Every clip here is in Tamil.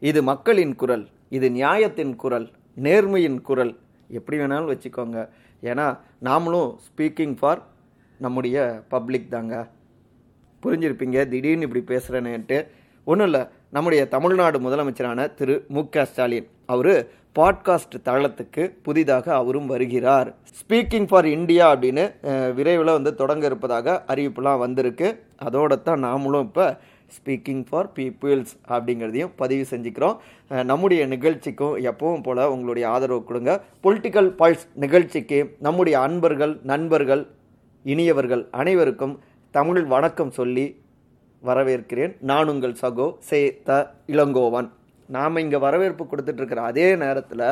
இது மக்களின் குரல் இது நியாயத்தின் குரல் நேர்மையின் குரல். எப்படி வேணாலும் வச்சுக்கோங்க. ஏன்னா நாமளும் ஸ்பீக்கிங் ஃபார் நம்முடைய பப்ளிக் தாங்க. புரிஞ்சிருப்பீங்க? திடீர்னு இப்படி பேசுகிறேன்னுட்டு ஒன்றும் இல்லை. நம்முடைய தமிழ்நாடு முதலமைச்சரான திரு. மு. க. ஸ்டாலின் அவர் பாட்காஸ்ட் தளத்துக்கு புதிதாக அவரும் வருகிறார். ஸ்பீக்கிங் ஃபார் இந்தியா அப்படின்னு விரைவில் வந்து தொடங்க இருப்பதாக அறிவிப்புலாம் வந்திருக்கு. அதோட தான் நாமளும் இப்போ ஸ்பீக்கிங் ஃபார் பீப்புள்ஸ் அப்படிங்கிறதையும் பதிவு செஞ்சுக்கிறோம். நம்முடைய நிகழ்ச்சிக்கும் எப்பவும் போல் உங்களுடைய ஆதரவு கொடுங்க. பொலிட்டிக்கல் பல்ஸ் நிகழ்ச்சிக்கு நம்முடைய அன்பர்கள் நண்பர்கள் இனியவர்கள் அனைவருக்கும் தமிழ் வணக்கம் சொல்லி வரவேற்கிறேன். நான் உங்கள் சகோ சே த இளங்கோவன். நாம் இங்கே வரவேற்பு கொடுத்துட்டு இருக்கிற அதே நேரத்தில்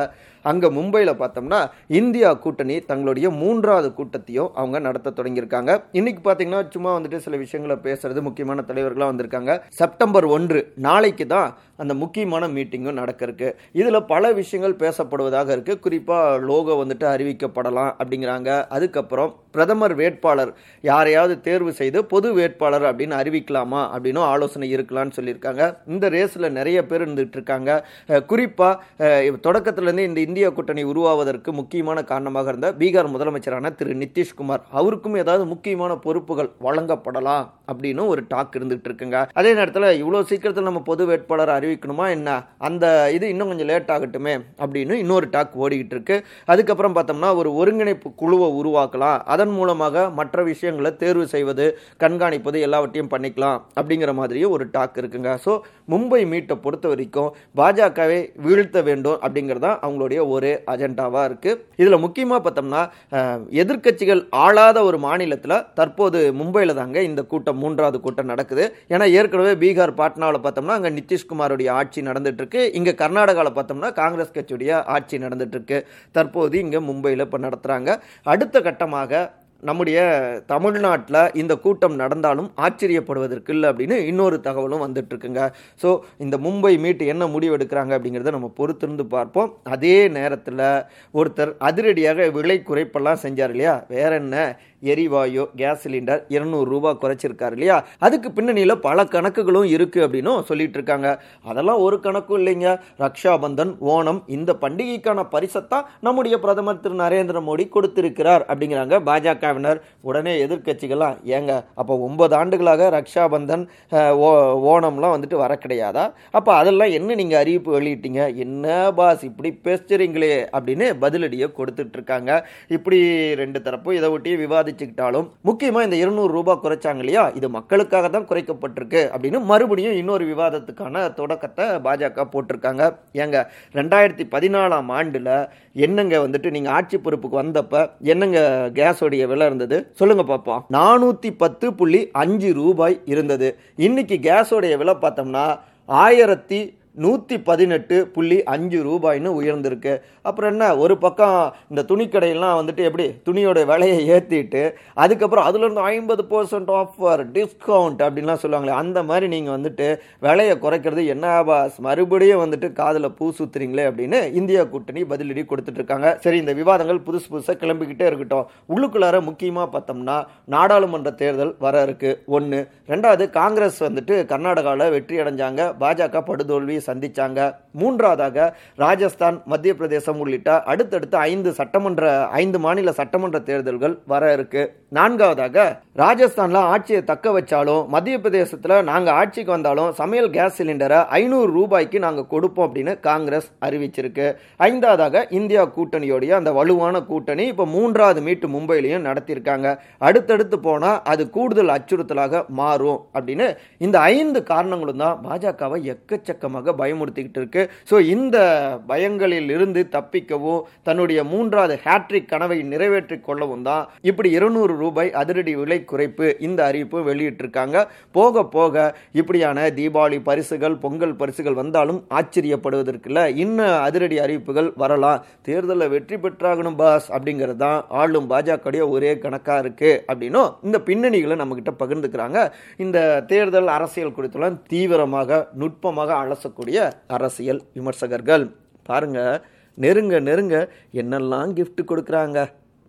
அங்கே மும்பையில் பார்த்தோம்னா இந்தியா கூட்டணி தங்களுடைய மூன்றாவது கூட்டத்தையும் அவங்க நடத்த தொடங்கியிருக்காங்க. இன்னைக்கு பார்த்தீங்கன்னா சும்மா வந்துட்டு சில விஷயங்களை பேசுறது முக்கியமான தலைவர்களாக வந்திருக்காங்க. செப்டம்பர் ஒன்று நாளைக்கு தான் அந்த முக்கியமான மீட்டிங்கும் நடக்கிறதுக்கு இதில் பல விஷயங்கள் பேசப்படுவதாக இருக்குது குறிப்பாக லோகோ வந்துட்டு அறிவிக்கப்படலாம் அப்படிங்கிறாங்க. அதுக்கப்புறம் பிரதமர் வேட்பாளர் யாரையாவது தேர்வு செய்து பொது வேட்பாளர் அப்படின்னு அறிவிக்கலாமா அப்படின்னும் ஆலோசனை இருக்கலாம்னு சொல்லியிருக்காங்க. இந்த ரேஸில் நிறைய பேர் இருந்துகிட்டு இருக்காங்க குறிப்பாக குறிப்பா இந்த இந்திய கூட்டணி உருவாவதற்கு முக்கியமான காரணமாக இருந்த பீகார் முதலமைச்சரான திரு நிதிஷ்குமார் அவருக்கும் ஏதாவது முக்கியமான பொறுப்புகள் வழங்கப்படலாம் அப்படின்னு ஒரு டாக் இருந்துகிட்டு இருக்குங்க அதே நேரத்தில் இவ்வளோ சீக்கிரத்தில் நம்ம பொது வேட்பாளர் அறிவிக்கணுமா என்ன? அந்த இது இன்னும் கொஞ்சம் லேட் ஆகட்டுமே அப்படின்னு இன்னொரு டாக் ஓடிக்கிட்டு இருக்கு. அதுக்கப்புறம் பார்த்தோம்னா ஒரு ஒருங்கிணைப்பு குழுவை உருவாக்கலாம். அதன் மூலமாக மற்ற விஷயங்களை தேர்வு செய்வது கண்காணிப்பது எல்லாவற்றையும் பண்ணிக்கலாம் அப்படிங்கிற மாதிரியும் ஒரு டாக் இருக்குங்க. ஸோ மும்பை மீட்டை பொறுத்த வரைக்கும் பாஜகவை வீழ்த்த வேண்டும் அப்படிங்கிறது தான் அவங்களுடைய ஒரு அஜெண்டாவாக இருக்கு. இதில் முக்கியமாக பார்த்தோம்னா எதிர்கட்சிகள் எதிர்க்கட்சிகள் ஆளாத ஒரு மாநிலத்தில் தற்போது மும்பையில் தாங்க இந்த கூட்டம் மூன்றாவது கூட்டம் நடக்குது. ஏன்னா ஏற்கனவே பீகார் பாட்னாவில் பார்த்தோம்னா அங்கே நிதிஷ்குமார் நிதிஷ்குமாருடைய ஆட்சி நடந்துட்டு இருக்கு இங்கே கர்நாடகாவில் பார்த்தோம்னா காங்கிரஸ் கட்சியுடைய ஆட்சி நடந்துட்டு இருக்கு தற்போது இங்கே மும்பையில் இப்போ நடத்துகிறாங்க அடுத்த கட்டமாக நம்முடைய தமிழ்நாட்டில் இந்த கூட்டம் நடந்தாலும் ஆச்சரியப்படுவதற்கு இல்லை அப்படின்னு இன்னொரு தகவலும் வந்துட்டுருக்குங்க. ஸோ இந்த மும்பை மீட் என்ன முடிவெடுக்கிறாங்க அப்படிங்கிறத நம்ம பொறுத்திருந்து பார்ப்போம். அதே நேரத்தில் ஒருத்தர் அதிரடியாக விலை குறைப்பெல்லாம் செஞ்சார் இல்லையா? வேற என்ன? எரிவாயு கேஸ் சிலிண்டர் இருநூறு ரூபா குறைச்சிருக்காரு இல்லையா? அதுக்கு பின்னணியில் பல கணக்குகளும் இருக்கு அப்படின்னும் சொல்லிட்டு இருக்காங்க. அதெல்லாம் ஒரு கணக்கும் இல்லைங்க. ரக்ஷாபந்தன் ஓணம் இந்த பண்டிகைக்கான பரிசத்தான் நம்முடைய பிரதமர் திரு நரேந்திர மோடி கொடுத்திருக்கிறார் அப்படிங்கிறாங்க பாஜகவினர். உடனே எதிர்க்கட்சிகள்லாம் ஏங்க அப்போ ஒன்பது ஆண்டுகளாக ரக்ஷாபந்தன் ஓ- ஓணம்லாம் வந்துட்டு வர கிடையாதா? அப்போ அதெல்லாம் என்ன நீங்கள் அறிவிப்பு வெளியிட்டீங்க? என்ன பாஸ் இப்படி பேசுறீங்களே அப்படின்னு பதிலடியை கொடுத்துட்டு இருக்காங்க. இப்படி ரெண்டு தரப்பும் இதை ஒட்டி சம்பாதிச்சுக்கிட்டாலும் முக்கியமாக இந்த இருநூறு ரூபாய் குறைச்சாங்க இல்லையா? இது மக்களுக்காக தான் குறைக்கப்பட்டிருக்கு அப்படின்னு மறுபடியும் இன்னொரு விவாதத்துக்கான தொடக்கத்தை பாஜக போட்டிருக்காங்க. ஏங்க ரெண்டாயிரத்தி பதினாலாம் ஆண்டில் என்னங்க வந்துட்டு நீங்கள் ஆட்சி பொறுப்புக்கு வந்தப்ப என்னங்க கேஸோடைய விலை இருந்தது? சொல்லுங்க பார்ப்போம் நானூற்றி பத்து புள்ளி அஞ்சு ரூபாய் இருந்தது. இன்னைக்கு கேஸோடைய விலை பார்த்தோம்னா ஆயிரத்தி நூற்றி பதினெட்டு புள்ளி அஞ்சு ரூபாய்னு உயர்ந்திருக்கு. அப்புறம் என்ன ஒரு பக்கம் இந்த துணிக்கடையெல்லாம் வந்துட்டு எப்படி துணியோட விலையை ஏற்றிட்டு அதுக்கப்புறம் அதுலேருந்து ஐம்பது பர்சன்ட் ஆஃபர் டிஸ்கவுண்ட் அப்படின்லாம் சொல்லுவாங்களே அந்த மாதிரி நீங்கள் வந்துட்டு விலையை குறைக்கிறது என்ன பாஸ் மறுபடியும் வந்துட்டு காதில் பூ சுத்துறீங்களே அப்படின்னு இந்தியா கூட்டணி பதிலடி கொடுத்துட்ருக்காங்க சரி இந்த விவாதங்கள் புதுசு புதுசாக கிளம்பிக்கிட்டே இருக்கட்டும். உள்ளுக்குள்ளார முக்கியமாக பார்த்தோம்னா நாடாளுமன்ற தேர்தல் வர இருக்குது ஒன்று ரெண்டாவது காங்கிரஸ் வந்துட்டு கர்நாடகாவில் வெற்றி அடைஞ்சாங்க. பாஜக படுதோல்வி சந்தித்தாங்க மூன்றாவதாக ராஜஸ்தான் மத்திய பிரதேசம் உள்ளிட்ட அடுத்தடுத்த ஐந்து சட்டமன்ற ஐந்து மாநில சட்டமன்ற தேர்தல்கள் வர இருக்கு. நான்காவதாக ராஜஸ்தான்ல ஆட்சியை தக்க வச்சாலும் மத்திய பிரதேசத்தில் நாங்கள் ஆட்சிக்கு வந்தாலும் சமையல் கேஸ் சிலிண்டரை ஐநூறு ரூபாய்க்கு நாங்கள் கொடுப்போம் அப்படின்னு காங்கிரஸ் அறிவிச்சிருக்கு. ஐந்தாவதாக இந்தியா கூட்டணியோடைய அந்த வலுவான கூட்டணி இப்போ மூன்றாவது மீட்டு மும்பையிலையும் நடத்தியிருக்காங்க. அடுத்தடுத்து போனால் அது கூடுதல் அச்சுறுத்தலாக மாறும் அப்படின்னு இந்த ஐந்து காரணங்களும் தான் பாஜகவை எக்கச்சக்கமாக பயமுறுத்திக்கிட்டு இருக்கு. ஸோ இந்த பயங்களில் இருந்து தப்பிக்கவும் தன்னுடைய மூன்றாவது ஹேட்ரிக் கனவை நிறைவேற்றிக் கொள்ளவும் தான் இப்படி இருநூறு ரூபாய் அதிரடி விலை குறைப்பு இந்த அறிவிப்பு வெளியிட்டிருக்காங்க. போக போக இப்படியான தீபாவளி பரிசுகள் பொங்கல் பரிசுகள் வந்தாலும் ஆச்சரியப்படுவதற்குள்ள இன்னும் அதிரடி அறிவிப்புகள் வரலாம். தேர்தலில் வெற்றி பெற்றாகணும் பாஸ் அப்படிங்கிறது தான் ஆளும் பாஜகடையோ ஒரே கணக்காக இருக்கு அப்படின்னும் இந்த பின்னணிகளை நம்மகிட்ட பகிர்ந்துக்கிறாங்க. இந்த தேர்தல் அரசியல் குறித்துலாம் தீவிரமாக நுட்பமாக அலசக்கூடிய அரசியல் விமர்சகர்கள். பாருங்க நெருங்க நெருங்க என்னெல்லாம் கிஃப்ட் கொடுக்குறாங்க.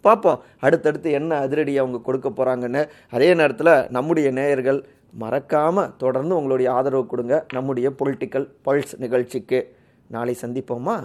பார்ப்போம் அடுத்தடுத்து என்ன அதிரடி அவங்க கொடுக்க போகிறாங்கன்னு அதே நேரத்தில் நம்முடைய நேயர்கள் மறக்காமல் தொடர்ந்து உங்களுடைய ஆதரவு கொடுங்க. நம்முடைய பொலிட்டிக்கல் பல்ஸ் நிகழ்ச்சிக்கு. நாளை சந்திப்போமா?